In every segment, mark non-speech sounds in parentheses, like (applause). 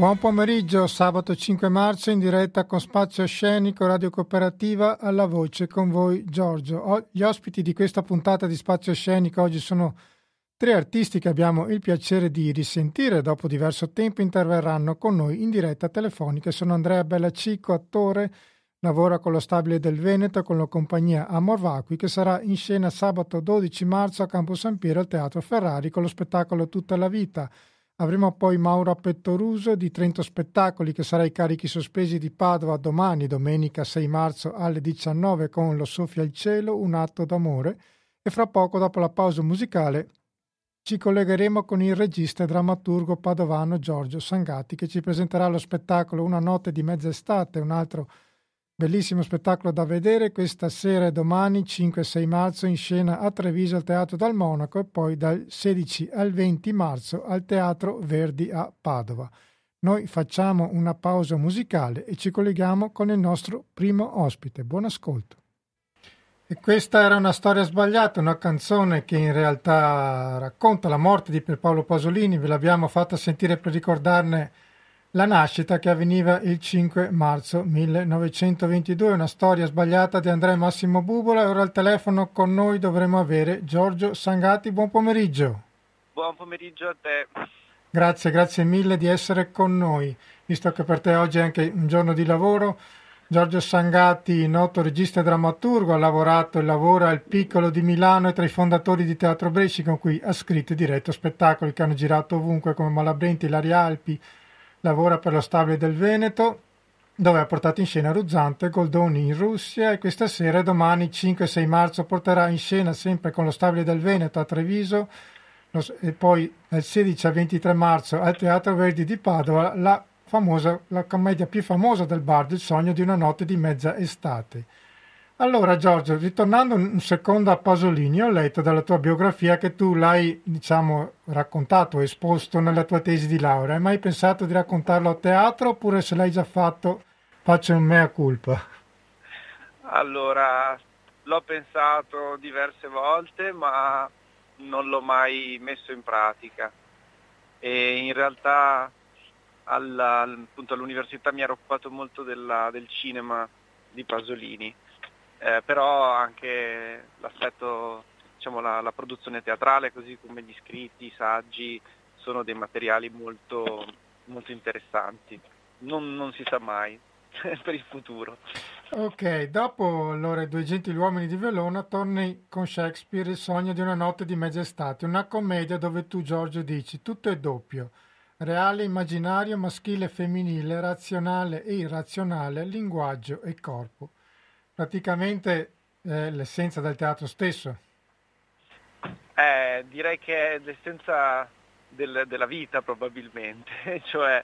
Buon pomeriggio, sabato 5 marzo in diretta con Spazio Scenico Radio Cooperativa alla voce con voi Giorgio. Gli ospiti di questa puntata di Spazio Scenico oggi sono tre artisti che abbiamo il piacere di risentire. Dopo diverso tempo interverranno con noi in diretta telefonica. Sono Andrea Bellacico, attore, lavora con lo Stabile del Veneto con la compagnia Amor Vacui che sarà in scena sabato 12 marzo a Campo San Piero al Teatro Ferrari con lo spettacolo Tutta la vita. Avremo poi Mauro Pettoruso di Trento Spettacoli che sarà ai carichi sospesi di Padova domani, domenica 6 marzo alle 19 con Lo Soffia il cielo, un atto d'amore. E fra poco dopo la pausa musicale ci collegheremo con il regista e drammaturgo padovano Giorgio Sangati che ci presenterà lo spettacolo Una notte di mezz'estate, un altro Bellissimo spettacolo da vedere questa sera e domani 5-6 marzo in scena a Treviso al Teatro dal Monaco e poi dal 16 al 20 marzo al Teatro Verdi a Padova. Noi facciamo una pausa musicale e ci colleghiamo con il nostro primo ospite. Buon ascolto. E questa era una storia sbagliata, una canzone che in realtà racconta la morte di Pierpaolo Pasolini, ve l'abbiamo fatta sentire per ricordarne la nascita che avveniva il 5 marzo 1922, una storia sbagliata di Andrea Massimo Bubola e ora al telefono con noi dovremo avere Giorgio Sangati. Buon pomeriggio. Buon pomeriggio a te. Grazie, grazie mille di essere con noi, visto che per te oggi è anche un giorno di lavoro. Giorgio Sangati, noto regista e drammaturgo, ha lavorato e lavora al Piccolo di Milano e tra i fondatori di Teatro Bresci con cui ha scritto e diretto spettacoli che hanno girato ovunque come Malabrenti, Laria Alpi, lavora per lo Stabile del Veneto, dove ha portato in scena Ruzzante e Goldoni in Russia e questa sera e domani 5-6 marzo porterà in scena sempre con lo Stabile del Veneto a Treviso e poi dal 16 al 23 marzo al Teatro Verdi di Padova la, famosa, la commedia più famosa del Bardo, Il sogno di una notte di mezza estate. Allora Giorgio, ritornando un secondo a Pasolini, ho letto dalla tua biografia che tu l'hai, diciamo, raccontato, esposto nella tua tesi di laurea. Hai mai pensato di raccontarlo a teatro oppure se l'hai già fatto faccio un mea culpa? Allora, l'ho pensato diverse volte ma non l'ho mai messo in pratica e in realtà alla, appunto, all'università mi ero occupato molto della, del cinema di Pasolini eh, però anche l'aspetto, diciamo, la, la, produzione teatrale, così come gli scritti, i saggi, sono dei materiali molto, molto interessanti. Non, non si sa mai (laughs) per il futuro. Ok, dopo allora Due gentiluomini di Velona torni con Shakespeare Il sogno di una notte di mezza estate, una commedia dove tu Giorgio dici tutto è doppio, reale, immaginario, maschile e femminile, razionale e irrazionale, linguaggio e corpo praticamente eh, l'essenza del teatro stesso. Eh, direi che è l'essenza del, della vita probabilmente, (laughs) cioè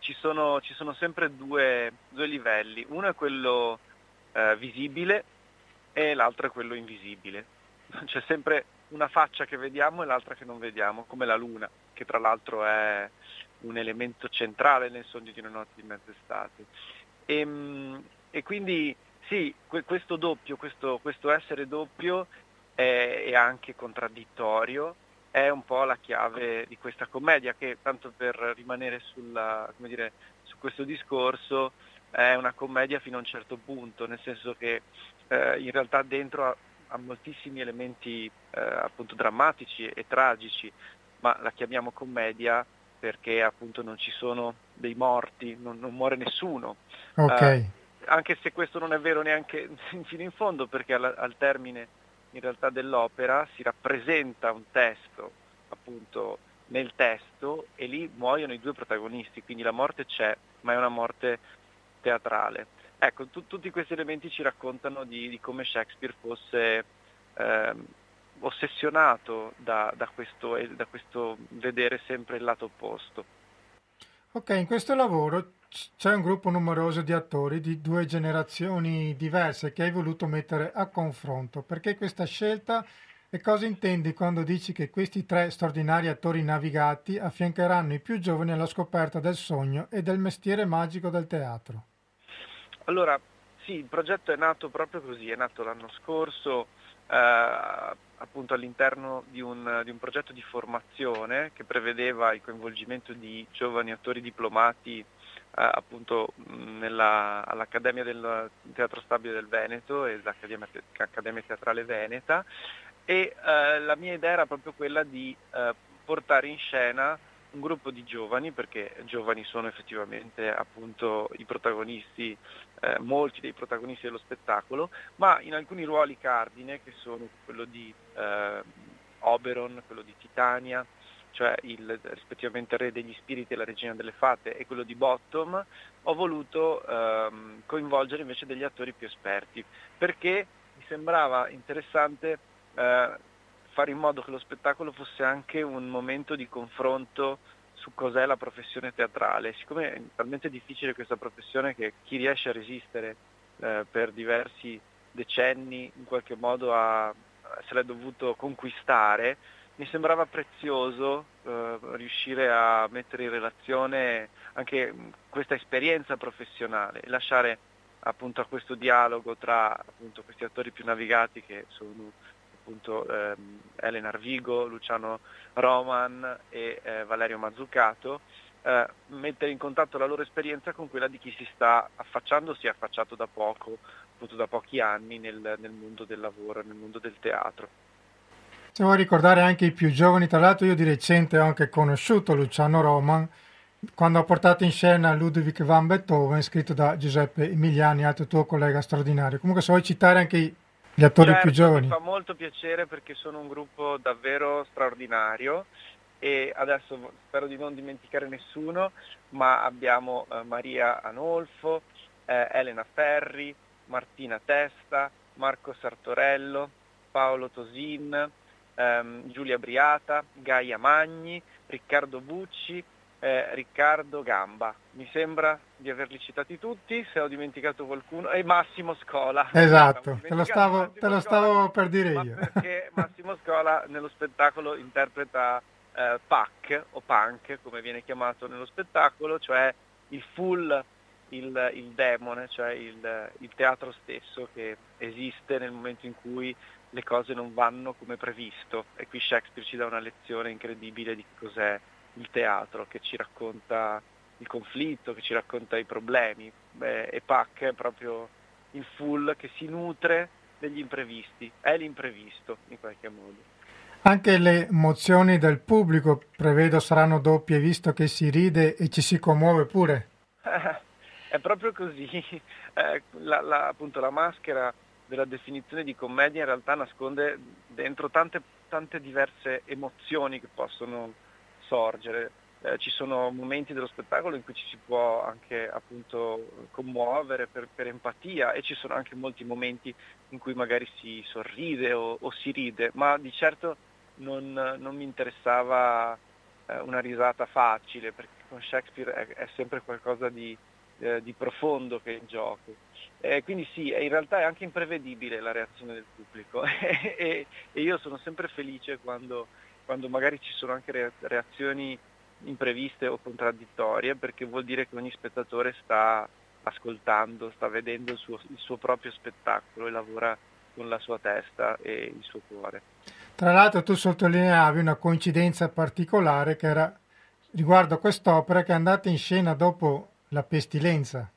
ci sono, ci sono sempre due, due, livelli, uno è quello eh, visibile e l'altro è quello invisibile. (laughs) C'è sempre una faccia che vediamo e l'altra che non vediamo, come la luna, che tra l'altro è un elemento centrale nel sogno di una notte di mezz'estate. E, ehm, e quindi sì, questo doppio, questo, questo essere doppio è, è, anche contraddittorio, è un po' la chiave di questa commedia che, tanto per rimanere sulla, dire, su questo discorso, è una commedia fino a un certo punto, nel senso che eh, in realtà dentro ha, ha moltissimi elementi eh, appunto drammatici e tragici, ma la chiamiamo commedia perché appunto non ci sono dei morti, non, non muore nessuno. Okay. Uh, anche se questo non è vero neanche (laughs) fino in fondo, perché al, al termine in realtà dell'opera si rappresenta un testo, appunto nel testo, e lì muoiono i due protagonisti, quindi la morte c'è, ma è una morte teatrale. Ecco, tu, tutti questi elementi ci raccontano di, di come Shakespeare fosse eh, ossessionato da, da, questo, da questo vedere sempre il lato opposto. Ok, in questo lavoro c'è un gruppo numeroso di attori di due generazioni diverse che hai voluto mettere a confronto. Perché questa scelta e cosa intendi quando dici che questi tre straordinari attori navigati affiancheranno i più giovani alla scoperta del sogno e del mestiere magico del teatro? Allora, sì, il progetto è nato proprio così, è nato l'anno scorso eh, appunto all'interno di un, di un, progetto di formazione che prevedeva il coinvolgimento di giovani attori diplomati appunto nella, all'Accademia del Teatro Stabile del Veneto e l'Accademia Teatrale Veneta e eh, la mia idea era proprio quella di eh, portare in scena un gruppo di giovani, perché giovani sono effettivamente appunto i protagonisti, eh, molti dei protagonisti dello spettacolo, ma in alcuni ruoli cardine che sono quello di eh, Oberon, quello di Titania, cioè il rispettivamente re degli spiriti e la regina delle fate e quello di Bottom, ho voluto ehm, coinvolgere invece degli attori più esperti, perché mi sembrava interessante eh, fare in modo che lo spettacolo fosse anche un momento di confronto su cos'è la professione teatrale. Siccome è talmente difficile questa professione che chi riesce a resistere eh, per diversi decenni in qualche modo a, se l'è dovuto conquistare, mi sembrava prezioso eh, riuscire a mettere in relazione anche questa esperienza professionale e lasciare appunto a questo dialogo tra appunto, questi attori più navigati che sono appunto ehm, Elena Arvigo, Luciano Roman e eh, Valerio Mazzucato, eh, mettere in contatto la loro esperienza con quella di chi si sta affacciando, si è affacciato da poco, appunto da pochi anni nel, nel mondo del lavoro, nel mondo del teatro. Se vuoi ricordare anche i più giovani, tra l'altro io di recente ho anche conosciuto Luciano Roman quando ha portato in scena Ludwig van Beethoven scritto da Giuseppe Emiliani, altro tuo collega straordinario. Comunque se vuoi citare anche i gli attori certo, più giovani. Mi fa molto piacere perché sono un gruppo davvero straordinario e adesso spero di non dimenticare nessuno, ma abbiamo eh, Maria Anolfo, eh, Elena Ferri, Martina Testa, Marco Sartorello, Paolo Tosin, ehm, Giulia Briata, Gaia Magni, Riccardo Bucci, eh, Riccardo Gamba. Mi sembra di averli citati tutti, se ho dimenticato qualcuno, e Massimo Scola. Esatto, te lo, stavo, te lo stavo, per dire io. Perché (laughs) Massimo Scola nello spettacolo interpreta eh, Pac, o Punk, come viene chiamato nello spettacolo, cioè il full, il, il demone, cioè il, il teatro stesso che esiste nel momento in cui le cose non vanno come previsto. E qui Shakespeare ci dà una lezione incredibile di cos'è il teatro che ci racconta il conflitto, che ci racconta i problemi Beh, e Pac è proprio il full che si nutre degli imprevisti, è l'imprevisto in qualche modo. Anche le emozioni del pubblico prevedo saranno doppie visto che si ride e ci si commuove pure. (laughs) è proprio così, (laughs) eh, la, la, appunto la maschera della definizione di commedia in realtà nasconde dentro tante, tante diverse emozioni che possono sorgere. Eh, ci sono momenti dello spettacolo in cui ci si può anche appunto commuovere per, per, empatia e ci sono anche molti momenti in cui magari si sorride o, o si ride, ma di certo non, non mi interessava eh, una risata facile perché con Shakespeare è, è sempre qualcosa di, eh, di, profondo che è in gioco. Quindi sì, in realtà è anche imprevedibile la reazione del pubblico (laughs) e, e io sono sempre felice quando quando magari ci sono anche reazioni impreviste o contraddittorie, perché vuol dire che ogni spettatore sta ascoltando, sta vedendo il suo, il suo proprio spettacolo e lavora con la sua testa e il suo cuore. Tra l'altro tu sottolineavi una coincidenza particolare che era riguardo a quest'opera che è andata in scena dopo la pestilenza.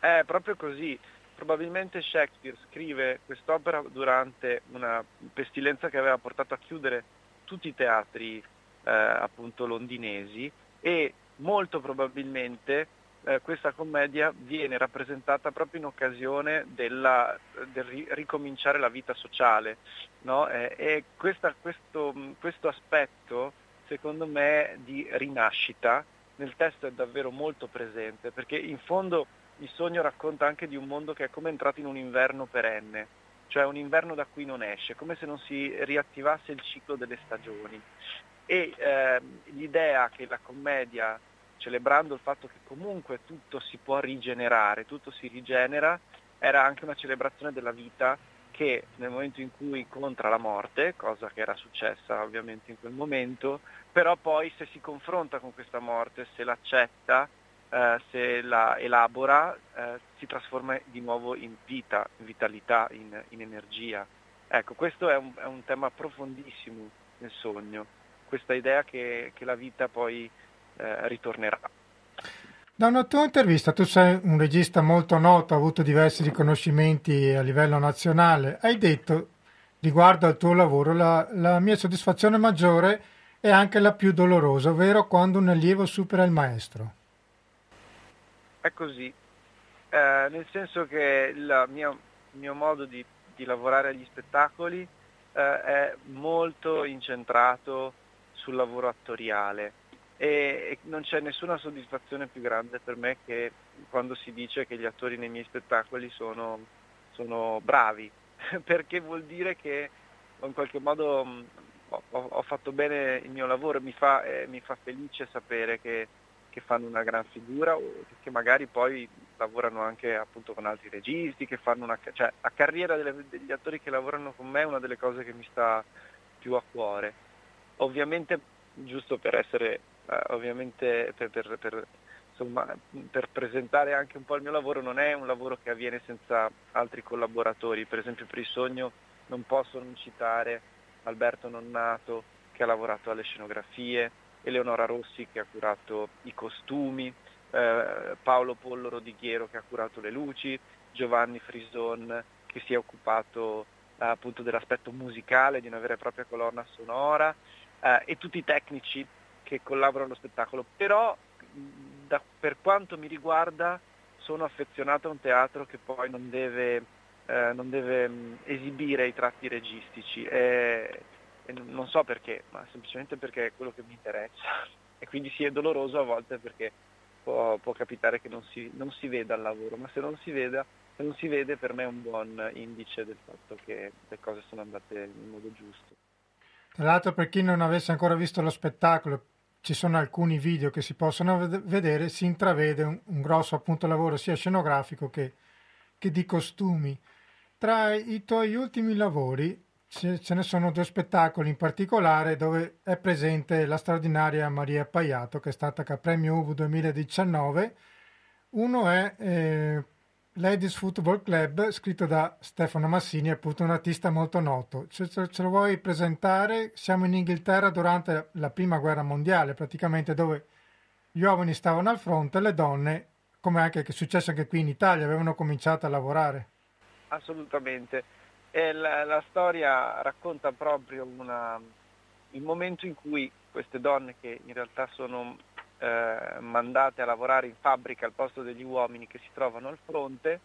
È proprio così. Probabilmente Shakespeare scrive quest'opera durante una pestilenza che aveva portato a chiudere tutti i teatri eh, appunto londinesi e molto probabilmente eh, questa commedia viene rappresentata proprio in occasione della, del ricominciare la vita sociale no? eh, e questa, questo, questo aspetto secondo me di rinascita nel testo è davvero molto presente perché in fondo il sogno racconta anche di un mondo che è come entrato in un inverno perenne cioè un inverno da cui non esce, come se non si riattivasse il ciclo delle stagioni. E eh, l'idea che la commedia, celebrando il fatto che comunque tutto si può rigenerare, tutto si rigenera, era anche una celebrazione della vita che nel momento in cui incontra la morte, cosa che era successa ovviamente in quel momento, però poi se si confronta con questa morte, se l'accetta, eh, se la elabora, eh, si trasforma di nuovo in vita, in vitalità, in, in energia. Ecco, questo è un, è un tema profondissimo nel sogno, questa idea che, che la vita poi eh, ritornerà. Da una tua intervista, tu sei un regista molto noto, ha avuto diversi riconoscimenti a livello nazionale, hai detto riguardo al tuo lavoro la, la mia soddisfazione maggiore è anche la più dolorosa, ovvero quando un allievo supera il maestro. È così, eh, nel senso che il mio, mio modo di di lavorare agli spettacoli eh, è molto incentrato sul lavoro attoriale e, e non c'è nessuna soddisfazione più grande per me che quando si dice che gli attori nei miei spettacoli sono, sono bravi, (laughs) perché vuol dire che in qualche modo mh, ho, ho, fatto bene il mio lavoro mi fa, eh, mi fa felice sapere che che fanno una gran figura o che magari poi lavorano anche appunto con altri registi, che fanno una... cioè la carriera delle, degli attori che lavorano con me è una delle cose che mi sta più a cuore. Ovviamente, giusto per essere, eh, ovviamente per, per, per, insomma, per presentare anche un po' il mio lavoro, non è un lavoro che avviene senza altri collaboratori, per esempio per il sogno non posso non citare Alberto Nonnato che ha lavorato alle scenografie, Eleonora Rossi che ha curato i costumi, eh, Paolo Pollo Rodighiero che ha curato le luci, Giovanni Frison che si è occupato eh, appunto dell'aspetto musicale di una vera e propria colonna sonora eh, e tutti i tecnici che collaborano allo spettacolo. Però da, per quanto mi riguarda sono affezionato a un teatro che poi non deve, eh, non deve esibire i tratti registici. È, non so perché, ma semplicemente perché è quello che mi interessa e quindi sì è doloroso a volte perché può, può capitare che non si, non si, veda il lavoro, ma se non si, veda, se non si vede per me è un buon indice del fatto che le cose sono andate in modo giusto. Tra l'altro per chi non avesse ancora visto lo spettacolo, ci sono alcuni video che si possono vedere, si intravede un, un grosso appunto lavoro sia scenografico che, che di costumi. Tra i tuoi ultimi lavori ce ne sono due spettacoli in particolare dove è presente la straordinaria Maria Paiato che è stata Capremio UV 2019. Uno è eh, Ladies Football Club scritto da Stefano Massini, appunto un artista molto noto. Ce, ce, lo vuoi presentare? Siamo in Inghilterra durante la prima guerra mondiale, praticamente dove gli uomini stavano al fronte e le donne, come anche è successo anche qui in Italia, avevano cominciato a lavorare. Assolutamente. La, la storia racconta proprio una, il momento in cui queste donne che in realtà sono eh, mandate a lavorare in fabbrica al posto degli uomini che si trovano al fronte,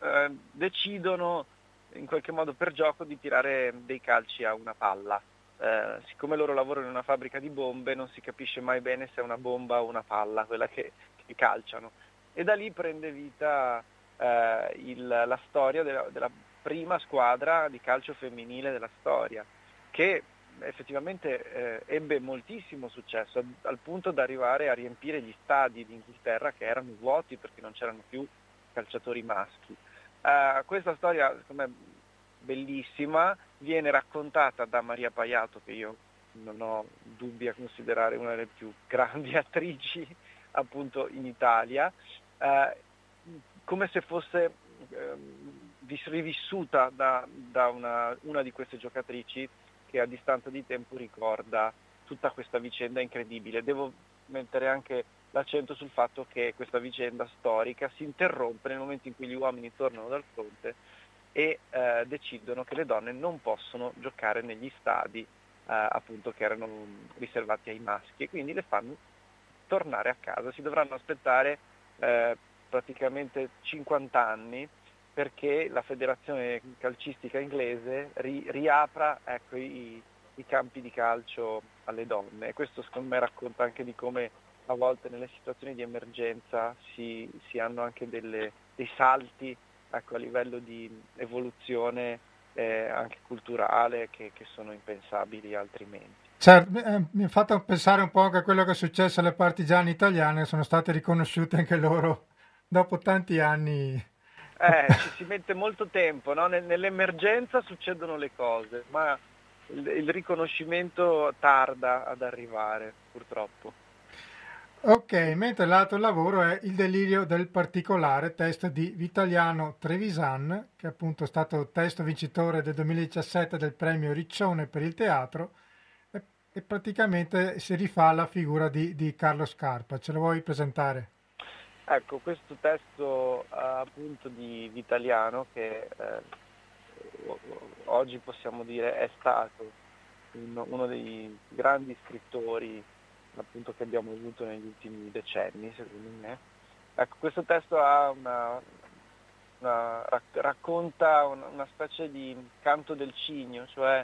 eh, decidono in qualche modo per gioco di tirare dei calci a una palla. Eh, siccome loro lavorano in una fabbrica di bombe non si capisce mai bene se è una bomba o una palla quella che, che calciano. E da lì prende vita eh, il, la storia della, della prima squadra di calcio femminile della storia, che effettivamente eh, ebbe moltissimo successo, al punto da arrivare a riempire gli stadi d'Inghilterra che erano vuoti perché non c'erano più calciatori maschi. Uh, questa storia, secondo me, bellissima, viene raccontata da Maria Paiato, che io non ho dubbi a considerare una delle più grandi (laughs) attrici appunto in Italia, uh, come se fosse uh, rivissuta da, da una, una, di queste giocatrici che a distanza di tempo ricorda tutta questa vicenda incredibile. Devo mettere anche l'accento sul fatto che questa vicenda storica si interrompe nel momento in cui gli uomini tornano dal fronte e eh, decidono che le donne non possono giocare negli stadi eh, appunto che erano riservati ai maschi e quindi le fanno tornare a casa. Si dovranno aspettare eh, praticamente 50 anni perché la federazione calcistica inglese ri, riapra ecco, i, i, campi di calcio alle donne questo secondo me racconta anche di come a volte nelle situazioni di emergenza si, si hanno anche delle, dei salti ecco, a livello di evoluzione eh, anche culturale che, che, sono impensabili altrimenti. Certo, eh, mi ha fatto pensare un po' anche a quello che è successo alle partigiane italiane, sono state riconosciute anche loro dopo tanti anni eh, ci si mette molto tempo, no? nell'emergenza succedono le cose, ma il, riconoscimento tarda ad arrivare, purtroppo. Ok, mentre l'altro lavoro è Il delirio del particolare, testo di Vitaliano Trevisan, che è appunto stato testo vincitore del 2017 del premio Riccione per il teatro e, e praticamente si rifà alla figura di, di, Carlo Scarpa. Ce lo vuoi presentare? Ecco, questo testo appunto di Vitaliano che eh, oggi possiamo dire è stato uno, dei grandi scrittori appunto, che abbiamo avuto negli ultimi decenni, secondo me. Ecco, questo testo una, una, racconta una, una, specie di canto del cigno, cioè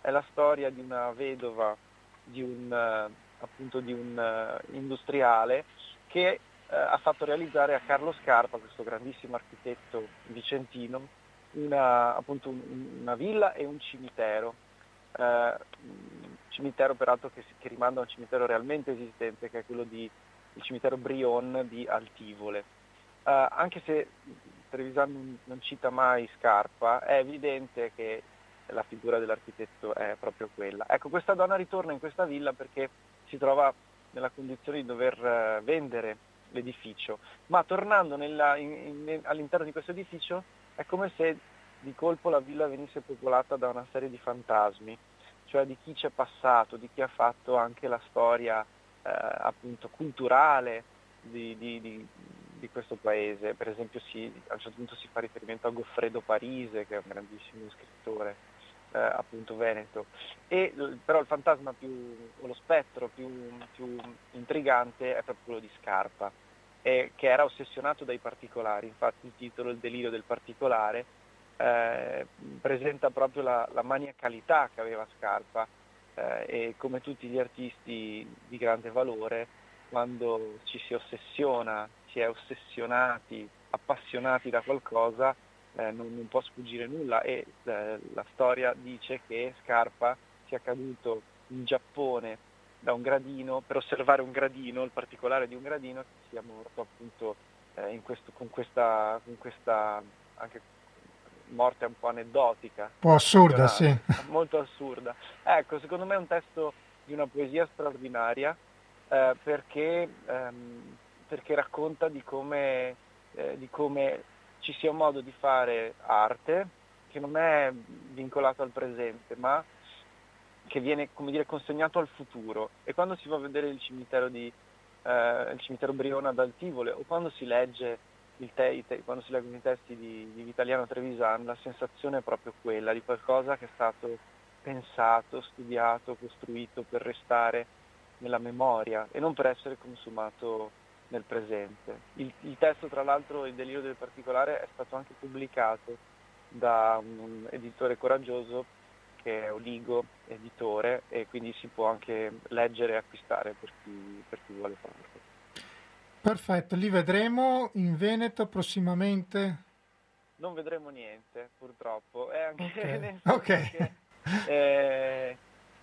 è la storia di una vedova, di un, appunto, di un uh, industriale che uh, ha fatto realizzare a Carlo Scarpa, questo grandissimo architetto vicentino, una, appunto, un, una villa e un cimitero. Uh, cimitero peraltro che, che, rimanda a un cimitero realmente esistente, che è quello di, il cimitero Brion di Altivole. Uh, anche se Trevisan non, cita mai Scarpa, è evidente che la figura dell'architetto è proprio quella. Ecco, questa donna ritorna in questa villa perché si trova nella condizione di dover uh, vendere l'edificio, ma tornando nella, in, in, all'interno di questo edificio è come se di colpo la villa venisse popolata da una serie di fantasmi cioè di chi c'è passato, di chi ha fatto anche la storia eh, appunto culturale di, di, di, di, questo paese. Per esempio si, a un certo punto si fa riferimento a Goffredo Parise, che è un grandissimo scrittore eh, appunto veneto. E, però il fantasma più, o lo spettro più, più intrigante è proprio quello di Scarpa, eh, che era ossessionato dai particolari, infatti il titolo Il delirio del particolare eh, presenta proprio la, la, maniacalità che aveva Scarpa eh, e come tutti gli artisti di grande valore, quando ci si ossessiona, si è ossessionati, appassionati da qualcosa, eh, non, non, può sfuggire nulla e eh, la storia dice che Scarpa sia caduto in Giappone da un gradino, per osservare un gradino, il particolare di un gradino, che sia morto appunto eh, questo, con, questa, con questa anche morte un po' aneddotica. Un po' assurda, sì. Molto assurda. Ecco, secondo me è un testo di una poesia straordinaria eh, perché, ehm, perché, racconta di come, eh, di come ci sia un modo di fare arte che non è vincolato al presente, ma che viene dire, consegnato al futuro. E quando si va a vedere il cimitero, di, eh, il cimitero Briona ad Altivole o quando si legge te, te, quando si leggono i testi di, di Vitaliano Trevisan la sensazione è proprio quella di qualcosa che è stato pensato, studiato, costruito per restare nella memoria e non per essere consumato nel presente. Il, il testo tra l'altro, Il delirio del particolare, è stato anche pubblicato da un editore coraggioso che è Oligo Editore e quindi si può anche leggere e acquistare per chi, per chi vuole farlo. Perfetto, li vedremo in Veneto prossimamente? Non vedremo niente, purtroppo. È anche okay. (laughs) okay. Che, eh,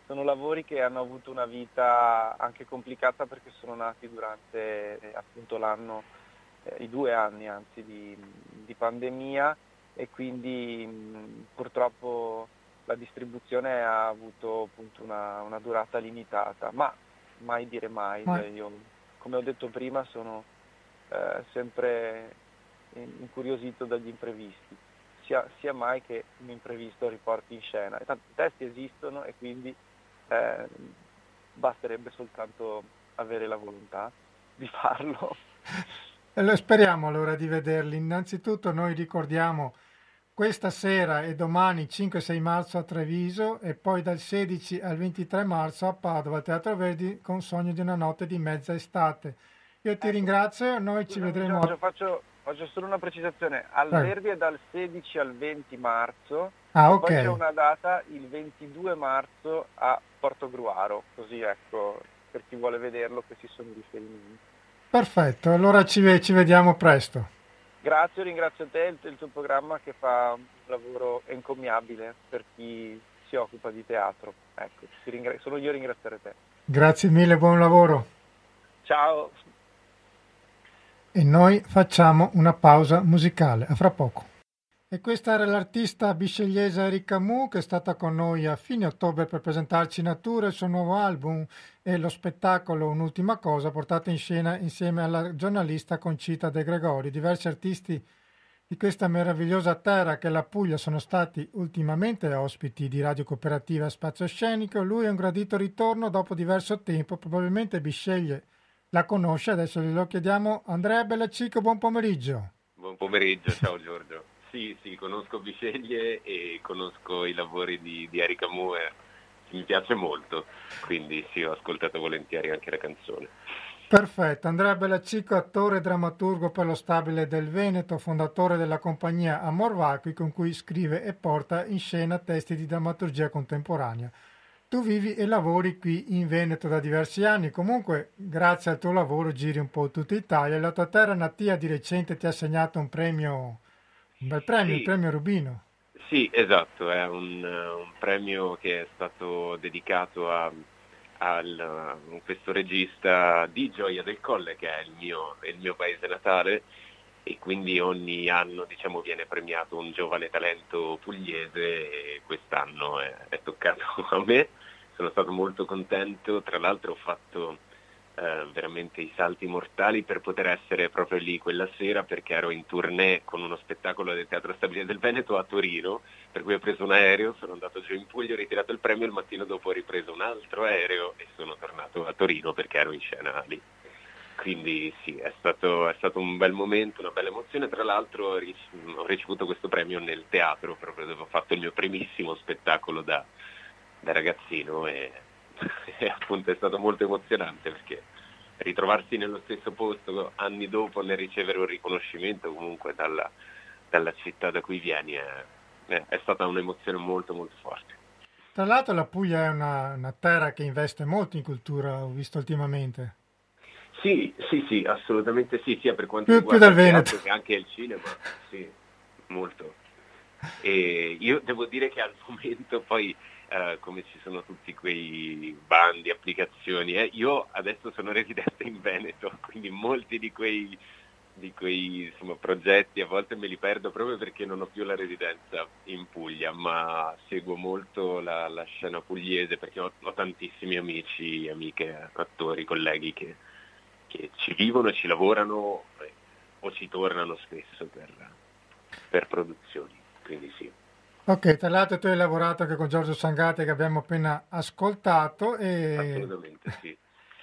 sono lavori che hanno avuto una vita anche complicata perché sono nati durante eh, appunto l'anno, eh, i due anni anzi di, di pandemia e quindi mh, purtroppo la distribuzione ha avuto appunto una, una durata limitata, ma mai dire mai. Cioè io come ho detto prima, sono eh, sempre incuriosito dagli imprevisti, sia, sia, mai che un imprevisto riporti in scena. Tanti testi esistono e quindi eh, basterebbe soltanto avere la volontà di farlo. E speriamo allora di vederli. Innanzitutto noi ricordiamo questa sera e domani 5-6 marzo a Treviso e poi dal 16 al 23 marzo a Padova al Teatro Verdi con Sogno di una notte di mezza estate. Io ti ecco, ringrazio, noi ci vedremo. Giorgio, faccio, faccio, solo una precisazione, al Prego. Verdi è dal 16 al 20 marzo, ah, ok. poi c'è una data il 22 marzo a Portogruaro, così ecco per chi vuole vederlo questi sono i riferimenti. Perfetto, allora ci, ci vediamo presto. Grazie, ringrazio te e il tuo programma che fa un lavoro encomiabile per chi si occupa di teatro. Ecco, ringra- solo io ringraziare te. Grazie mille, buon lavoro. Ciao. E noi facciamo una pausa musicale, a fra poco. E questa era l'artista biscegliese Erika Mu che è stata con noi a fine ottobre per presentarci Natura, il suo nuovo album e lo spettacolo Un'ultima cosa portato in scena insieme alla giornalista Concita De Gregori. Diversi artisti di questa meravigliosa terra che è la Puglia sono stati ultimamente ospiti di Radio Cooperativa Spazio Scenico. Lui è un gradito ritorno dopo diverso tempo, probabilmente Bisceglie la conosce, adesso glielo chiediamo. Andrea Bellacico, buon pomeriggio. Buon pomeriggio, ciao Giorgio. Sì, sì, conosco Bisceglie e conosco i lavori di, di Erika Moore, mi piace molto, quindi sì, ho ascoltato volentieri anche la canzone. Perfetto, Andrea Bellacico, attore e drammaturgo per lo stabile del Veneto, fondatore della compagnia Amor Vacui con cui scrive e porta in scena testi di drammaturgia contemporanea. Tu vivi e lavori qui in Veneto da diversi anni, comunque grazie al tuo lavoro giri un po' tutta Italia. La tua terra natia di recente ti ha assegnato un premio un bel premio, sì. il premio Rubino. Sì, esatto, è un, un premio che è stato dedicato a, a, questo regista di Gioia del Colle, che è il mio, il mio paese natale, e quindi ogni anno diciamo, viene premiato un giovane talento pugliese e quest'anno è, è toccato (laughs) a me. Sono stato molto contento, tra l'altro ho fatto eh, veramente i salti mortali per poter essere proprio lì quella sera perché ero in tournée con uno spettacolo del Teatro Stabile del Veneto a Torino, per cui ho preso un aereo, sono andato giù in Puglia, ho ritirato il premio, il mattino dopo ho ripreso un altro aereo e sono tornato a Torino perché ero in scena lì. Quindi sì, è stato, è stato un bel momento, una bella emozione, tra l'altro ho ricevuto questo premio nel teatro, proprio dove ho fatto il mio primissimo spettacolo da, da ragazzino e (laughs) e appunto è stato molto emozionante perché ritrovarsi nello stesso posto anni dopo nel ricevere un riconoscimento comunque dalla, dalla città da cui vieni è, è, stata un'emozione molto molto forte. Tra l'altro la Puglia è una, una terra che investe molto in cultura, ho visto ultimamente. Sì, sì, sì, assolutamente sì, sia per quanto più, riguarda più il Veneto che anche il cinema, sì, molto. E io devo dire che al momento poi eh, come ci sono tutti quei bandi, applicazioni. Eh. Io adesso sono (laughs) residente in Veneto, quindi molti di quei, di quei insomma, progetti a volte me li perdo proprio perché non ho più la residenza in Puglia, ma seguo molto la, la scena pugliese perché ho, ho, tantissimi amici, amiche, attori, colleghi che, che ci vivono e ci lavorano eh, o ci tornano spesso per, per produzioni, quindi sì. Ok, tra l'altro tu hai lavorato anche con Giorgio Sangate che abbiamo appena ascoltato e, Assolutamente sì.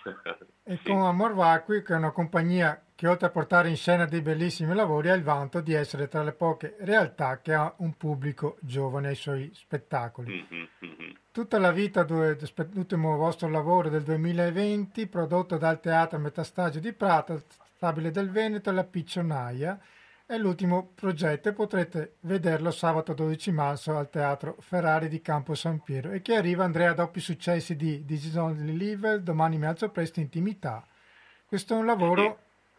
(laughs) e sì. con Amor Vacui che è una compagnia che oltre a portare in scena dei bellissimi lavori ha il vanto di essere tra le poche realtà che ha un pubblico giovane ai suoi spettacoli. Mm-hmm, mm-hmm. Tutta la vita, l'ultimo vostro lavoro del 2020 prodotto dal Teatro Metastagio di Prato, Stabile del Veneto e La Piccionaia è l'ultimo progetto e potrete vederlo sabato 12 marzo al Teatro Ferrari di Campo San Piero e che arriva Andrea dopo i successi di Only Live, Domani mi alzo presto, Intimità. Questo è un lavoro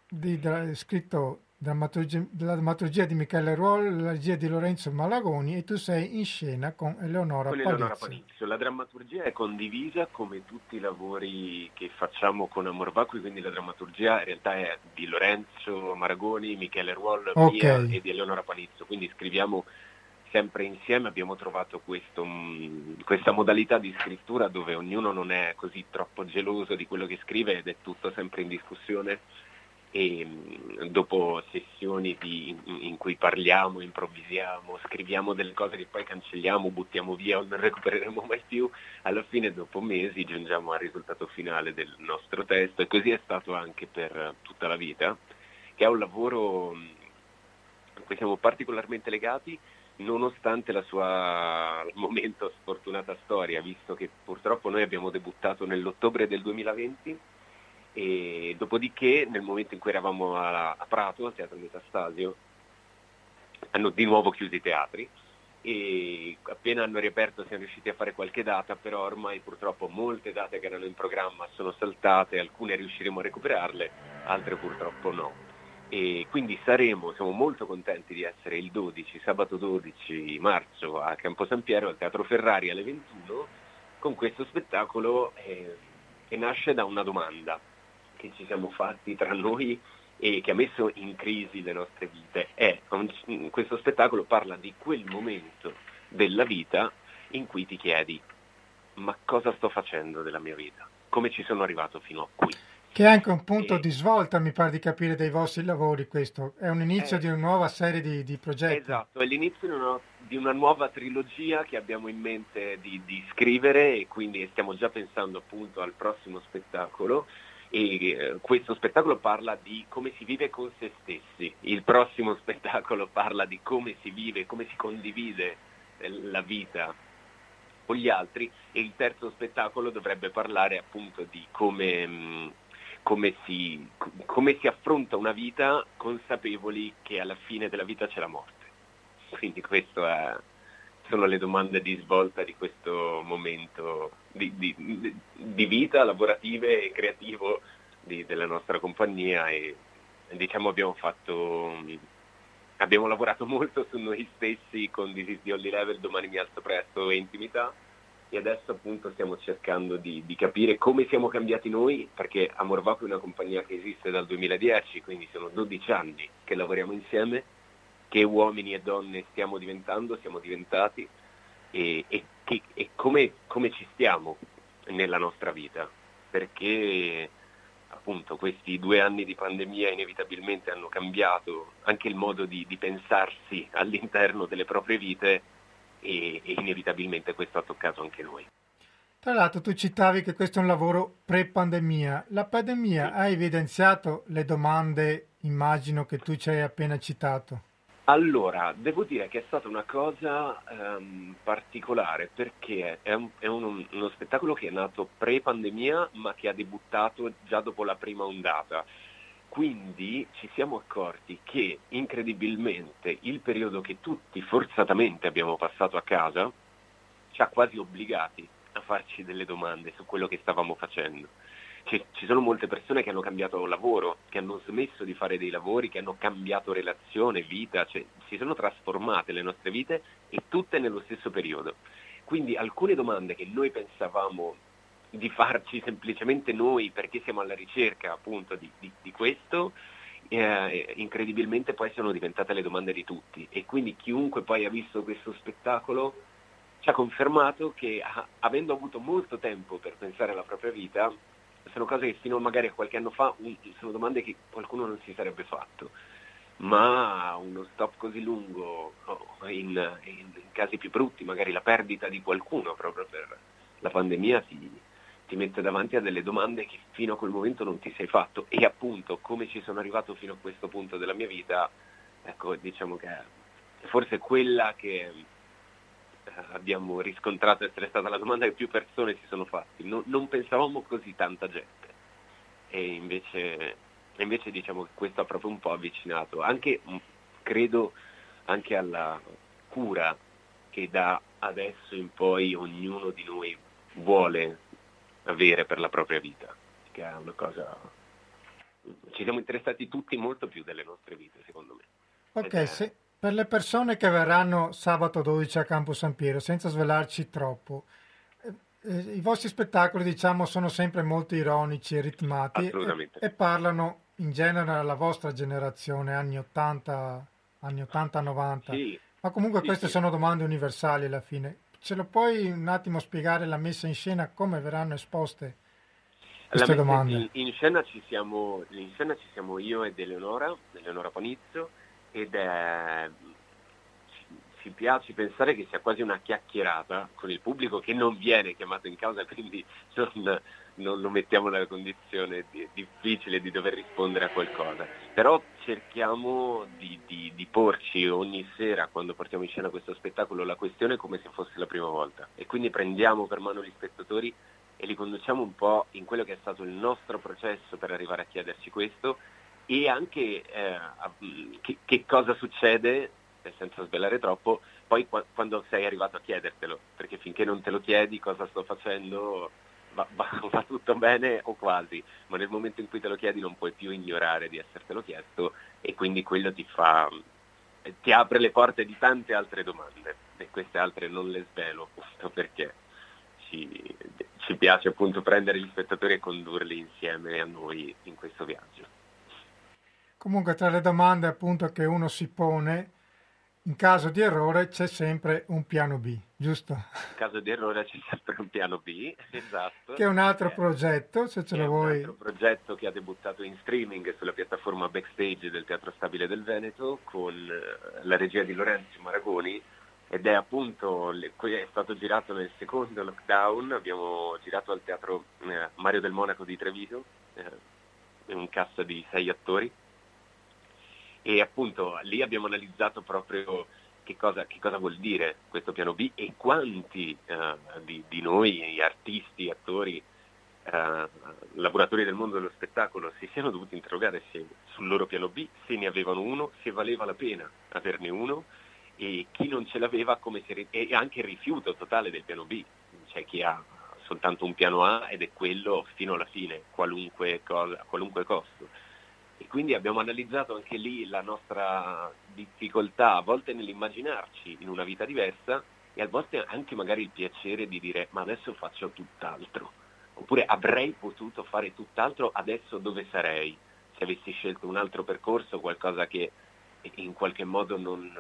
di, di, scritto drammaturgia, drammaturgia di Michele Ruol, la regia di Lorenzo Malagoni e tu sei in scena con Eleonora con Eleonora Palizio. La drammaturgia è condivisa come tutti i lavori che facciamo con Amor Vacui, quindi la drammaturgia in realtà è di Lorenzo Maragoni, Michele Ruol, okay. mia e di Eleonora Palizio, quindi scriviamo sempre insieme, abbiamo trovato questo, mm, questa modalità di scrittura dove ognuno non è così troppo geloso di quello che scrive ed è tutto sempre in discussione e mm, dopo sessioni di, in cui parliamo, improvvisiamo, scriviamo delle cose che poi cancelliamo, buttiamo via o non recupereremo mai più, alla fine dopo mesi giungiamo al risultato finale del nostro testo. E così è stato anche per tutta la vita, che è un lavoro mm, a cui siamo particolarmente legati nonostante la sua (laughs) al momento sfortunata storia, visto che purtroppo noi abbiamo debuttato nell'ottobre del 2020 e dopodiché nel momento in cui eravamo a, a Prato, al Teatro Metastasio, hanno di nuovo chiuso i teatri e appena hanno riaperto siamo riusciti a fare qualche data, però ormai purtroppo molte date che erano in programma sono saltate, alcune riusciremo a recuperarle, altre purtroppo no. E quindi saremo, siamo molto contenti di essere il 12, sabato 12 marzo a Campo San Piero, al Teatro Ferrari alle 21, con questo spettacolo eh, che nasce da una domanda che ci siamo fatti tra noi e che ha messo in crisi le nostre vite. È, questo spettacolo parla di quel momento della vita in cui ti chiedi ma cosa sto facendo della mia vita? Come ci sono arrivato fino a qui? Che è anche un punto e... di svolta, mi pare di capire, dei vostri lavori questo. È un inizio eh, di una nuova serie di, di progetti. Esatto, è l'inizio di una, di una, nuova trilogia che abbiamo in mente di, di, scrivere e quindi stiamo già pensando appunto al prossimo spettacolo. E eh, questo spettacolo parla di come si vive con se stessi, il prossimo (laughs) spettacolo parla di come si vive, come si condivide eh, la vita con gli altri e il terzo spettacolo dovrebbe parlare appunto di come, mm, come, si, come si affronta una vita consapevoli che alla fine della vita c'è la morte. Quindi queste sono le domande di svolta di questo momento di, di, di vita lavorative e creativo di, della nostra compagnia e diciamo abbiamo fatto abbiamo lavorato molto su noi stessi con This is the Only Level, domani mi alzo presto e intimità e adesso appunto stiamo cercando di, di, capire come siamo cambiati noi, perché Amor Vacuo è una compagnia che esiste dal 2010, quindi sono 12 anni che lavoriamo insieme, che uomini e donne stiamo diventando, siamo diventati e, e, che, e come, come ci stiamo nella nostra vita, perché appunto questi due anni di pandemia inevitabilmente hanno cambiato anche il modo di, di pensarsi all'interno delle proprie vite e, e, inevitabilmente questo ha toccato anche noi. Tra l'altro tu citavi che questo è un lavoro pre-pandemia. La pandemia sì. ha evidenziato le domande, immagino, che tu ci hai appena citato. Allora, devo dire che è stata una cosa um, particolare perché è, un, è un, uno spettacolo che è nato pre-pandemia ma che ha debuttato già dopo la prima ondata. Quindi ci siamo accorti che incredibilmente il periodo che tutti forzatamente abbiamo passato a casa ci ha quasi obbligati a farci delle domande su quello che stavamo facendo ci, ci sono molte persone che hanno cambiato lavoro, che hanno smesso di fare dei lavori, che hanno cambiato relazione, vita, cioè si sono trasformate le nostre vite e tutte nello stesso periodo. Quindi alcune domande che noi pensavamo di farci semplicemente noi perché siamo alla ricerca appunto di, di, di questo, eh, incredibilmente poi sono diventate le domande di tutti e quindi chiunque poi ha visto questo spettacolo ci ha confermato che avendo avuto molto tempo per pensare alla propria vita, sono cose che fino magari a qualche anno fa sono domande che qualcuno non si sarebbe fatto, ma uno stop così lungo in, in, in, casi più brutti, magari la perdita di qualcuno proprio per la pandemia ti, ti mette davanti a delle domande che fino a quel momento non ti sei fatto. E appunto come ci sono arrivato fino a questo punto della mia vita, ecco diciamo che forse quella che abbiamo riscontrato essere stata la domanda che più persone si sono fatti. Non, non pensavamo così tanta gente. E invece, invece, diciamo che questo ha proprio un po' avvicinato, anche credo anche alla cura che da adesso in poi ognuno di noi vuole avere per la propria vita, che è una cosa... Ci siamo interessati tutti molto più delle nostre vite, secondo me. Ok, se, per le persone che verranno sabato 12 a Campo San Piero, senza svelarci troppo, eh, eh, i vostri spettacoli diciamo sono sempre molto ironici e ritmati e, e, parlano in genere alla vostra generazione, anni 80, anni 80-90. Sì. Ma comunque sì, queste sì. sono domande universali alla fine. Ce lo puoi un attimo spiegare la messa in scena, come verranno esposte queste domande? In, in, scena siamo, in, scena ci siamo, io ed Eleonora, Eleonora Panizzo, ed è ci piace pensare che sia quasi una chiacchierata con il pubblico che non viene chiamato in causa, quindi non, non lo mettiamo nella condizione di, difficile di dover rispondere a qualcosa. Però cerchiamo di, di, di, porci ogni sera, quando portiamo in scena questo spettacolo, la questione come se fosse la prima volta. E quindi prendiamo per mano gli spettatori e li conduciamo un po' in quello che è stato il nostro processo per arrivare a chiederci questo e anche eh, che, che, cosa succede, senza svelare troppo, poi qu- quando sei arrivato a chiedertelo, perché finché non te lo chiedi cosa sto facendo va, va, (laughs) va, tutto bene o quasi, ma nel momento in cui te lo chiedi non puoi più ignorare di essertelo chiesto e quindi quello ti fa ti apre le porte di tante altre domande e queste altre non le svelo perché ci, ci piace appunto prendere gli spettatori e condurli insieme a noi in questo viaggio. Comunque tra le domande appunto che uno si pone, in caso di errore c'è sempre un piano B, giusto? In caso di errore c'è sempre un piano B, esatto. Che è un altro eh, progetto, se ce lo vuoi. È un altro progetto che ha debuttato in streaming sulla piattaforma Backstage del Teatro Stabile del Veneto con eh, la regia di Lorenzo Maragoni ed è appunto, è stato girato nel secondo lockdown, abbiamo girato al Teatro eh, Mario del Monaco di Treviso, eh, un cast di sei attori e appunto lì abbiamo analizzato proprio che cosa, che cosa vuol dire questo piano B e quanti eh, di, di, noi, artisti, attori, eh, lavoratori del mondo dello spettacolo si siano dovuti interrogare se, sul loro piano B, se ne avevano uno, se valeva la pena averne uno e chi non ce l'aveva come se, e anche il rifiuto totale del piano B, c'è chi ha soltanto un piano A ed è quello fino alla fine, qualunque, cosa, qualunque costo e quindi abbiamo analizzato anche lì la nostra difficoltà a volte nell'immaginarci in una vita diversa e a volte anche magari il piacere di dire ma adesso faccio tutt'altro, oppure avrei potuto fare tutt'altro, adesso dove sarei? Se avessi scelto un altro percorso, qualcosa che in qualche modo non,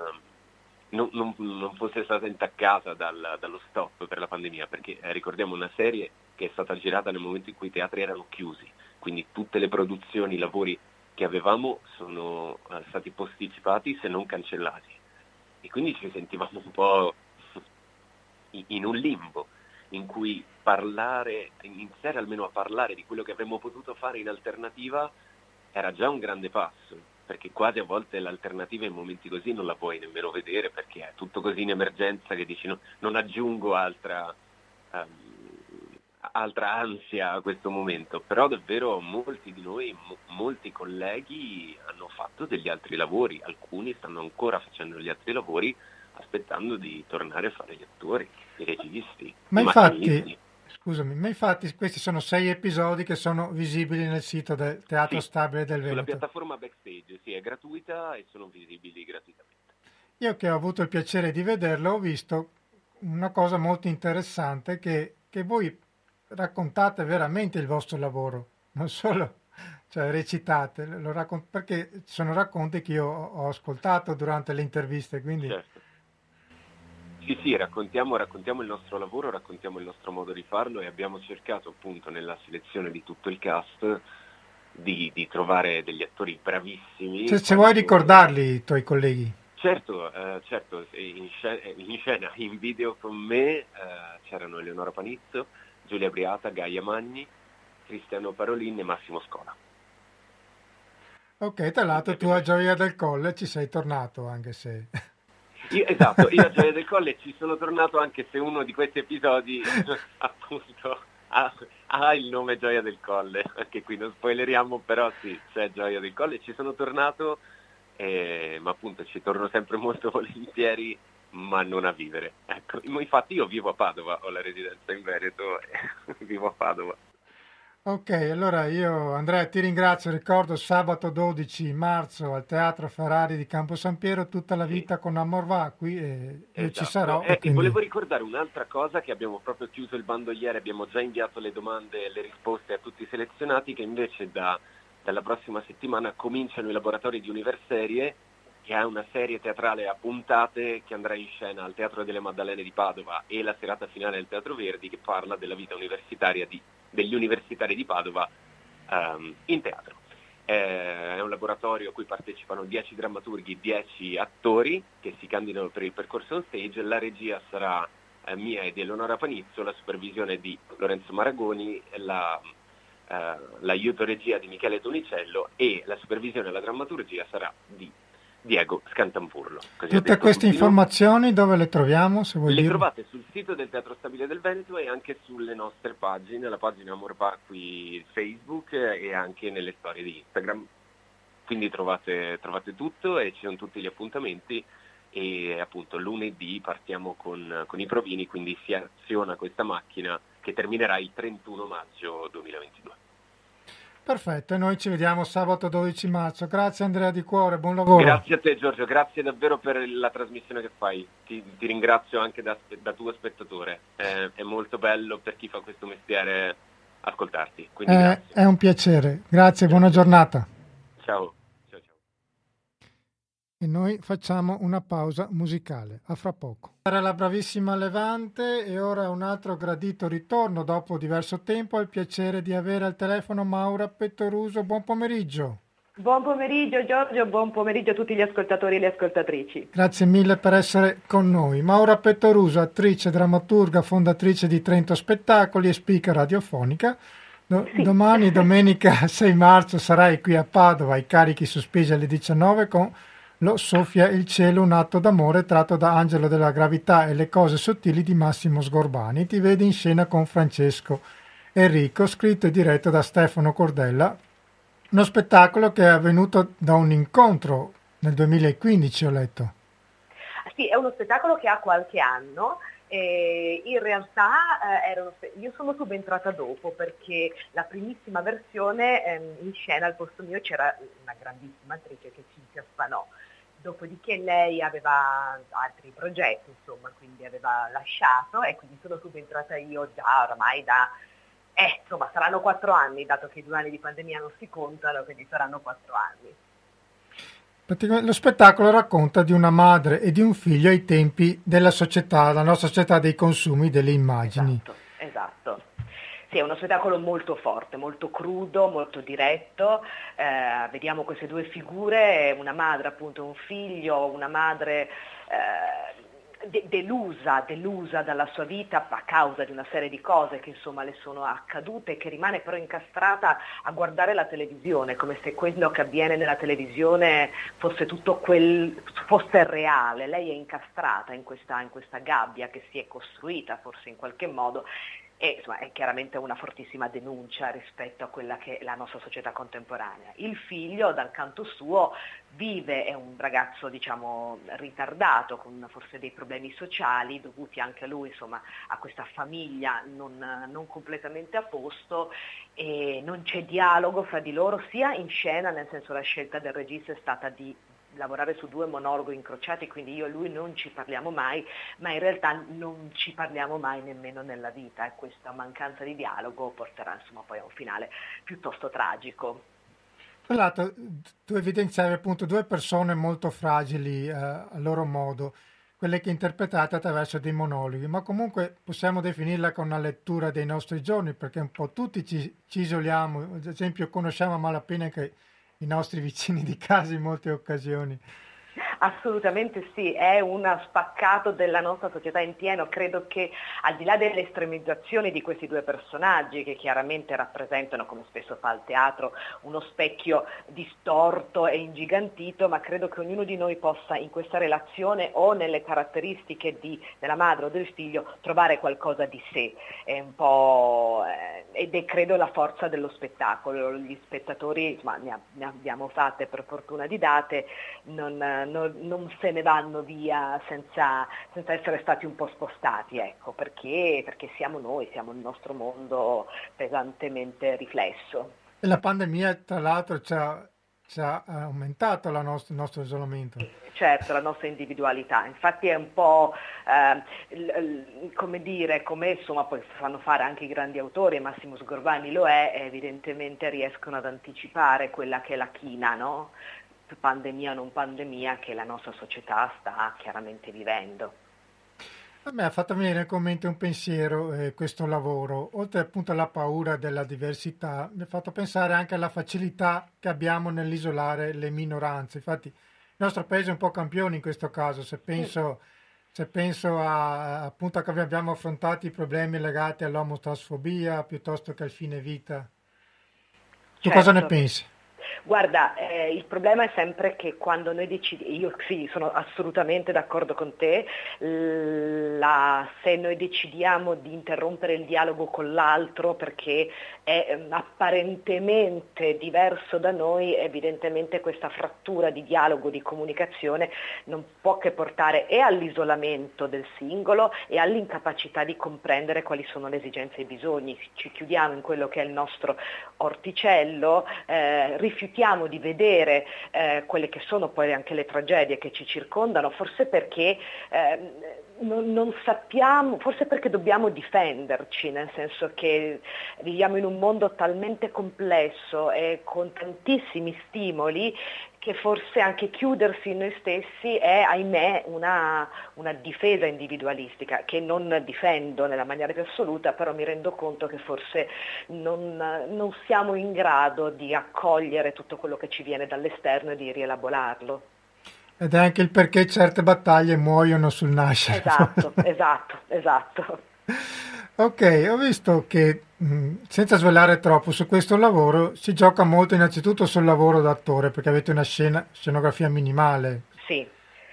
non, non, non fosse stata intaccata dal, dallo stop per la pandemia, perché eh, ricordiamo una serie che è stata girata nel momento in cui i teatri erano chiusi, quindi tutte le produzioni, i lavori che avevamo sono eh, stati posticipati se non cancellati. E quindi ci sentivamo un po' in un limbo in cui parlare, iniziare almeno a parlare di quello che avremmo potuto fare in alternativa era già un grande passo, perché quasi a volte l'alternativa in momenti così non la puoi nemmeno vedere perché è tutto così in emergenza che dici no, non aggiungo altra, um, altra ansia a questo momento, però davvero molti di noi, mo- molti colleghi hanno fatto degli altri lavori, alcuni stanno ancora facendo gli altri lavori aspettando di tornare a fare gli attori, i registi. Ma i infatti, scusami, ma infatti questi sono sei episodi che sono visibili nel sito del Teatro sì, Stabile del Veneto. Sulla piattaforma Backstage, sì, è gratuita e sono visibili gratuitamente. Io che ho avuto il piacere di vederlo ho visto una cosa molto interessante che, che voi raccontate veramente il vostro lavoro, non solo cioè, recitate, raccont- perché sono racconti che io ho ascoltato durante le interviste. Quindi... Certo. Sì, sì, raccontiamo, raccontiamo, il nostro lavoro, raccontiamo il nostro modo di farlo e abbiamo cercato appunto nella selezione di tutto il cast di, di trovare degli attori bravissimi. Se, se vuoi ricordarli i tuoi colleghi. Certo, eh, certo in, scena, in, scena, in video con me eh, c'erano Eleonora Panizzo, Giulia Briata, Gaia Magni, Cristiano Parolin e Massimo Scola. Ok, tra l'altro tu a Gioia del Colle ci sei tornato anche se... Io, esatto, io a Gioia del Colle ci sono tornato anche se uno di questi episodi (laughs) appunto ha, ha, il nome Gioia del Colle, anche qui non spoileriamo, però sì, c'è Gioia del Colle, ci sono tornato, eh, ma appunto ci torno sempre molto (laughs) volentieri ma non a vivere. Ecco, infatti io vivo a Padova, ho la residenza in Veneto e (laughs) vivo a Padova. Ok, allora io Andrea ti ringrazio, ricordo sabato 12 marzo al Teatro Ferrari di Campo San Piero, tutta la vita sì. con Amor Vacui e, esatto. e ci sarò. Eh, e quindi... Volevo ricordare un'altra cosa che abbiamo proprio chiuso il bando ieri, abbiamo già inviato le domande e le risposte a tutti i selezionati che invece da, dalla prossima settimana cominciano i laboratori di Universerie che ha una serie teatrale a puntate che andrà in scena al Teatro delle Maddalene di Padova e la serata finale al Teatro Verdi che parla della vita universitaria di, degli universitari di Padova um, in teatro. Eh, è un laboratorio a cui partecipano 10 drammaturghi, 10 attori che si candidano per il percorso on stage. La regia sarà eh, mia e di Eleonora Panizzo, la supervisione di Lorenzo Maragoni, la, eh, l'aiuto regia di Michele Tonicello e la supervisione e la drammaturgia sarà di Diego Scantampurlo. Tutte queste informazioni dove le troviamo? Se vuoi le dire? trovate sul sito del Teatro Stabile del Veneto e anche sulle nostre pagine, la pagina Amor qui Facebook e anche nelle storie di Instagram. Quindi trovate, trovate tutto e ci sono tutti gli appuntamenti e appunto lunedì partiamo con, con i provini, quindi si aziona questa macchina che terminerà il 31 maggio 2022. Perfetto, e noi ci vediamo sabato 12 marzo. Grazie Andrea di cuore, buon lavoro. Grazie a te Giorgio, grazie davvero per la trasmissione che fai. Ti, ti ringrazio anche da, da, tuo spettatore. Eh, è molto bello per chi fa questo mestiere ascoltarti. Eh, è un piacere. Grazie, buona giornata. Ciao. E noi facciamo una pausa musicale. A fra poco. Era la bravissima Levante e ora un altro gradito ritorno dopo diverso tempo. Ho il piacere di avere al telefono Maura Pettoruso. Buon pomeriggio. Buon pomeriggio Giorgio, buon pomeriggio a tutti gli ascoltatori e le ascoltatrici. Grazie mille per essere con noi. Maura Pettoruso, attrice, drammaturga, fondatrice di Trento Spettacoli e speaker radiofonica. Do- sì. Domani, domenica (laughs) 6 marzo, sarai qui a Padova ai carichi sospesi alle 19 con lo Soffia il cielo, un atto d'amore tratto da Angelo della gravità e le cose sottili di Massimo Sgorbani. Ti vedi in scena con Francesco Enrico, scritto e diretto da Stefano Cordella. Uno spettacolo che è avvenuto da un incontro nel 2015, ho letto. Sì, è uno spettacolo che ha qualche anno. Eh, in realtà eh, ero, io sono subentrata dopo perché la primissima versione eh, in scena al posto mio c'era una grandissima attrice che Cinzia Spanò dopodiché lei aveva altri progetti, insomma, quindi aveva lasciato e quindi sono subentrata io già oramai da, eh, insomma, saranno quattro anni, dato che i due anni di pandemia non si contano, quindi saranno quattro anni. Lo spettacolo racconta di una madre e di un figlio ai tempi della società, la nostra società dei consumi, delle immagini. Esatto, esatto. Sì, è uno spettacolo molto forte, molto crudo, molto diretto. Eh, vediamo queste due figure, una madre appunto un figlio, una madre eh, de- delusa, delusa dalla sua vita a causa di una serie di cose che insomma le sono accadute, che rimane però incastrata a guardare la televisione, come se quello che avviene nella televisione fosse tutto quel, fosse reale. Lei è incastrata in questa, in questa gabbia che si è costruita forse in qualche modo e insomma, è chiaramente una fortissima denuncia rispetto a quella che è la nostra società contemporanea. Il figlio dal canto suo vive, è un ragazzo diciamo ritardato con forse dei problemi sociali dovuti anche a lui, insomma, a questa famiglia non, non completamente a posto e non c'è dialogo fra di loro sia in scena, nel senso la scelta del regista è stata di lavorare su due monologhi incrociati, quindi io e lui non ci parliamo mai, ma in realtà non ci parliamo mai nemmeno nella vita e questa mancanza di dialogo porterà insomma poi a un finale piuttosto tragico. Tra l'altro tu evidenziavi appunto due persone molto fragili eh, a loro modo, quelle che interpretate attraverso dei monologhi, ma comunque possiamo definirla con una lettura dei nostri giorni, perché un po' tutti ci, ci isoliamo, ad esempio conosciamo a malapena che i nostri vicini di casa in molte occasioni. Assolutamente sì, è uno spaccato della nostra società in pieno. Credo che al di là delle estremizzazioni di questi due personaggi, che chiaramente rappresentano, come spesso fa il teatro, uno specchio distorto e ingigantito, ma credo che ognuno di noi possa in questa relazione o nelle caratteristiche di, della madre o del figlio trovare qualcosa di sé. È un po', eh, ed è credo la forza dello spettacolo. Gli spettatori, insomma, ne, abbiamo fatte per fortuna di date, non, non non se ne vanno via senza, senza essere stati un po' spostati, ecco, perché, perché siamo noi, siamo il nostro mondo pesantemente riflesso. E la pandemia tra l'altro ci ha, ci ha aumentato nostra, il nostro isolamento. Certo, la nostra individualità, infatti è un po' eh, come dire, come insomma poi fanno fare anche i grandi autori, Massimo Sgorbani lo è, evidentemente riescono ad anticipare quella che è la china, no? Pandemia o non pandemia che la nostra società sta chiaramente vivendo. A me ha fatto venire in mente un pensiero eh, questo lavoro, oltre appunto alla paura della diversità, mi ha fatto pensare anche alla facilità che abbiamo nell'isolare le minoranze. Infatti il nostro paese è un po' campione in questo caso, se penso, se penso a, appunto a come abbiamo affrontato i problemi legati all'omotrasfobia piuttosto che al fine vita. Tu certo. cosa ne certo. pensi? Guarda, eh, il problema è sempre che quando noi decidiamo, io sì, sono assolutamente d'accordo con te, la, se noi decidiamo di interrompere il dialogo con l'altro perché è um, apparentemente diverso da noi, evidentemente questa frattura di dialogo, di comunicazione non può che portare e all'isolamento del singolo e all'incapacità di comprendere quali sono le esigenze e i bisogni. Ci chiudiamo in quello che è il nostro orticello, eh, rifiutiamo rifiutiamo di vedere eh, quelle che sono poi anche le tragedie che ci circondano, forse perché eh, non, non, sappiamo, forse perché dobbiamo difenderci, nel senso che viviamo in un mondo talmente complesso e con tantissimi stimoli che forse anche chiudersi in noi stessi è, ahimè, una, una, difesa individualistica, che non difendo nella maniera più assoluta, però mi rendo conto che forse non, non siamo in grado di accogliere tutto quello che ci viene dall'esterno e di rielaborarlo. Ed è anche il perché certe battaglie muoiono sul nascere. Esatto, (laughs) esatto, esatto. Ok, ho visto che mm, senza svelare troppo su questo lavoro si gioca molto innanzitutto sul lavoro d'attore perché avete una scena, scenografia minimale. Sì.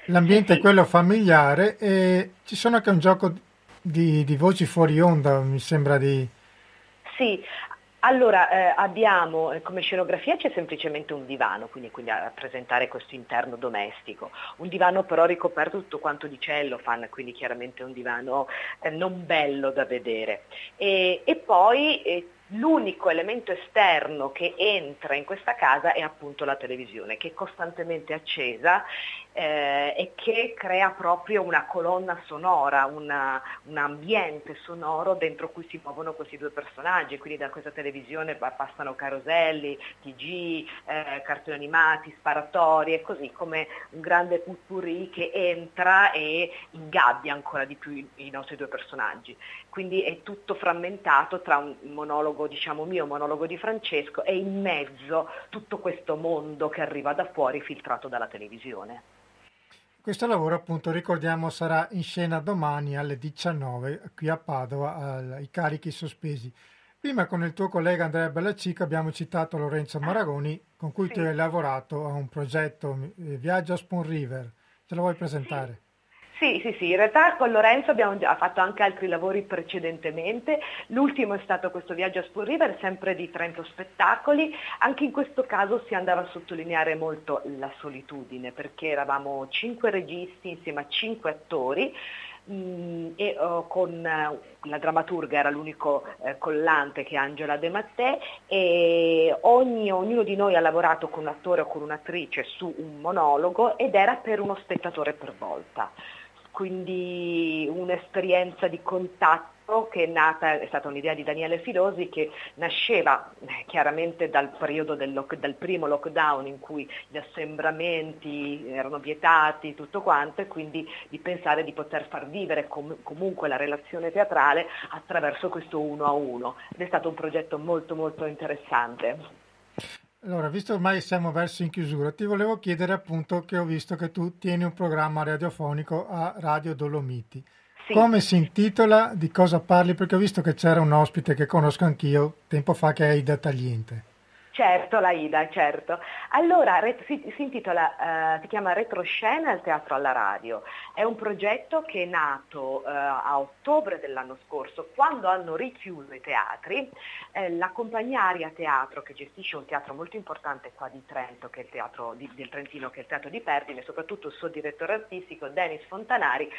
L'ambiente sì, sì. è quello familiare e ci sono anche un gioco di, di voci fuori onda, mi sembra di... Sì, allora, eh, abbiamo eh, come scenografia c'è semplicemente un divano, quindi, quindi, a rappresentare questo interno domestico. Un divano però ricoperto tutto quanto di cellofan, quindi chiaramente un divano eh, non bello da vedere. E, e poi eh, l'unico elemento esterno che entra in questa casa è appunto la televisione, che è costantemente accesa eh, e che crea proprio una colonna sonora, una, un ambiente sonoro dentro cui si muovono questi due personaggi, quindi da questa televisione passano caroselli, TG, eh, cartoni animati, sparatorie, così come un grande putpurri che entra e ingabbia ancora di più i, i nostri due personaggi. Quindi è tutto frammentato tra un monologo diciamo mio, un monologo di Francesco e in mezzo tutto questo mondo che arriva da fuori filtrato dalla televisione. Questo lavoro, appunto, ricordiamo, sarà in scena domani alle 19 qui a Padova, ai carichi sospesi. Prima con il tuo collega Andrea Bellacico abbiamo citato Lorenzo Maragoni, con cui sì. tu hai lavorato a un progetto eh, Viaggio a Spoon River. Ce lo vuoi presentare? Sì. Sì, sì, sì, in realtà con Lorenzo abbiamo già fatto anche altri lavori precedentemente, l'ultimo è stato questo viaggio a Spoon River, sempre di Trento Spettacoli, anche in questo caso si andava a sottolineare molto la solitudine perché eravamo cinque registi insieme a cinque attori mm, e uh, con uh, la drammaturga era l'unico uh, collante che è Angela De Mattè e ogni, ognuno di noi ha lavorato con un attore o con un'attrice su un monologo ed era per uno spettatore per volta quindi un'esperienza di contatto che è nata, è stata un'idea di Daniele Filosi che nasceva eh, chiaramente dal periodo del, lock, dal primo lockdown in cui gli assembramenti erano vietati, tutto quanto, e quindi di pensare di poter far vivere com- comunque la relazione teatrale attraverso questo uno a uno. Ed è stato un progetto molto molto interessante. Allora, visto ormai siamo verso in chiusura, ti volevo chiedere appunto che ho visto che tu tieni un programma radiofonico a Radio Dolomiti. Sì. Come si intitola? Di cosa parli? Perché ho visto che c'era un ospite che conosco anch'io tempo fa che è Ida Tagliente. Certo, la Ida, certo. Allora, si, si intitola, uh, si chiama Retroscena al teatro alla radio. È un progetto che è nato uh, a ottobre dell'anno scorso, quando hanno richiuso i teatri. Eh, la compagnia Aria Teatro, che gestisce un teatro molto importante qua di Trento, che è il teatro di, del Trentino, che è il teatro di Perdine, soprattutto il suo direttore artistico, Denis Fontanari,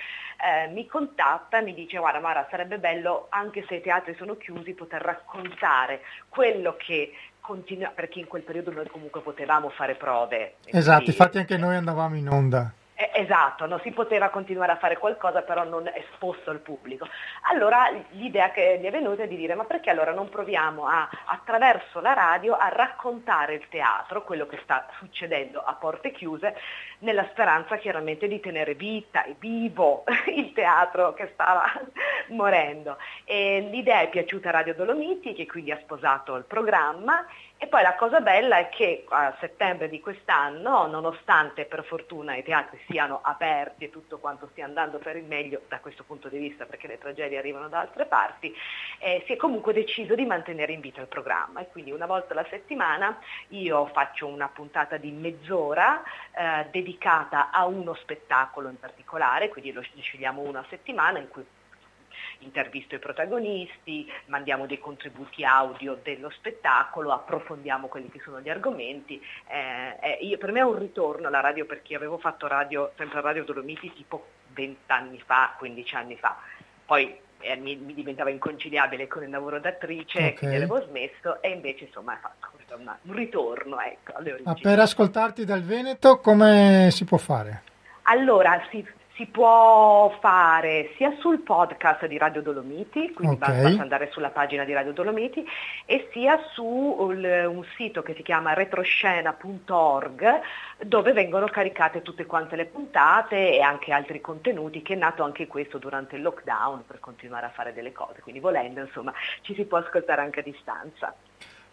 eh, mi contatta e mi dice guarda Mara, sarebbe bello, anche se i teatri sono chiusi, poter raccontare quello che continua, perché in quel periodo noi comunque potevamo fare prove. Esatto, quindi, infatti anche noi andavamo in onda. Eh, esatto, non si poteva continuare a fare qualcosa però non esposto al pubblico. Allora l'idea che mi è venuta è di dire ma perché allora non proviamo a, attraverso la radio a raccontare il teatro, quello che sta succedendo a porte chiuse, nella speranza chiaramente di tenere vita e vivo (laughs) il teatro che stava (laughs) morendo. E l'idea è piaciuta a Radio Dolomiti che quindi ha sposato il programma e poi la cosa bella è che a settembre di quest'anno, nonostante per fortuna i teatri siano aperti e tutto quanto stia andando per il meglio da questo punto di vista, perché le tragedie arrivano da altre parti, eh, si è comunque deciso di mantenere in vita il programma. E quindi una volta alla settimana io faccio una puntata di mezz'ora eh, dedicata a uno spettacolo in particolare, quindi lo scegliamo una settimana in cui intervisto i protagonisti, mandiamo dei contributi audio dello spettacolo, approfondiamo quelli che sono gli argomenti. Eh, eh, io, per me è un ritorno alla radio perché avevo fatto radio, sempre Radio Dolomiti tipo 20 anni fa, 15 anni fa. Poi eh, mi, mi, diventava inconciliabile con il lavoro d'attrice, okay. quindi avevo smesso e invece insomma è una, un ritorno ecco, alle origini. Ah, per ascoltarti dal Veneto come si può fare? Allora, si, si può fare sia sul podcast di Radio Dolomiti, quindi okay. basta andare sulla pagina di Radio Dolomiti, e sia su un sito che si chiama retroscena.org dove vengono caricate tutte quante le puntate e anche altri contenuti che è nato anche questo durante il lockdown per continuare a fare delle cose, quindi volendo insomma ci si può ascoltare anche a distanza.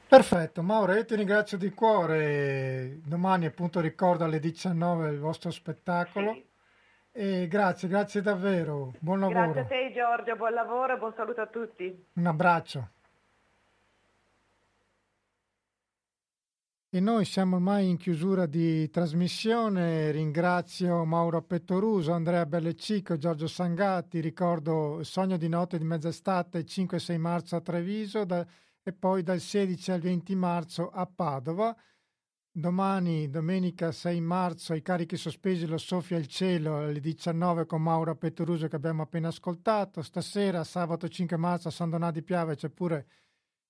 Perfetto, Mauro, io ti ringrazio di cuore. Domani appunto ricordo alle 19 il vostro spettacolo. Sì. E grazie, grazie davvero. Buon lavoro. Grazie a te Giorgio, buon lavoro e buon saluto a tutti. Un abbraccio. E noi siamo ormai in chiusura di trasmissione. Ringrazio Mauro Pettoruso, Andrea Bellecico, Giorgio Sangatti. Ricordo Sogno di notte di mezz'estate 5-6 marzo a Treviso da, e poi dal 16 al 20 marzo a Padova. Domani, domenica 6 marzo, i carichi sospesi lo soffia il cielo alle 19 con Mauro Pettoruso che abbiamo appena ascoltato. Stasera, sabato 5 marzo, a San Donà di Piave c'è pure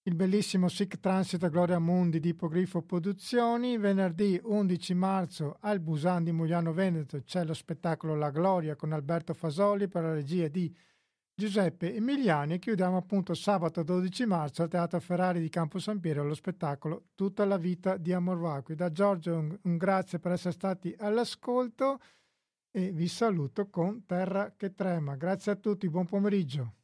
il bellissimo Sic Transit Gloria Mundi di Ipogrifo Produzioni. Venerdì 11 marzo al Busan di Mugliano Veneto c'è lo spettacolo La Gloria con Alberto Fasoli per la regia di Giuseppe Emiliani chiudiamo appunto sabato 12 marzo al Teatro Ferrari di Campo San Piero lo spettacolo Tutta la vita di Amor Vacui. Da Giorgio un, un grazie per essere stati all'ascolto e vi saluto con Terra che trema. Grazie a tutti, buon pomeriggio.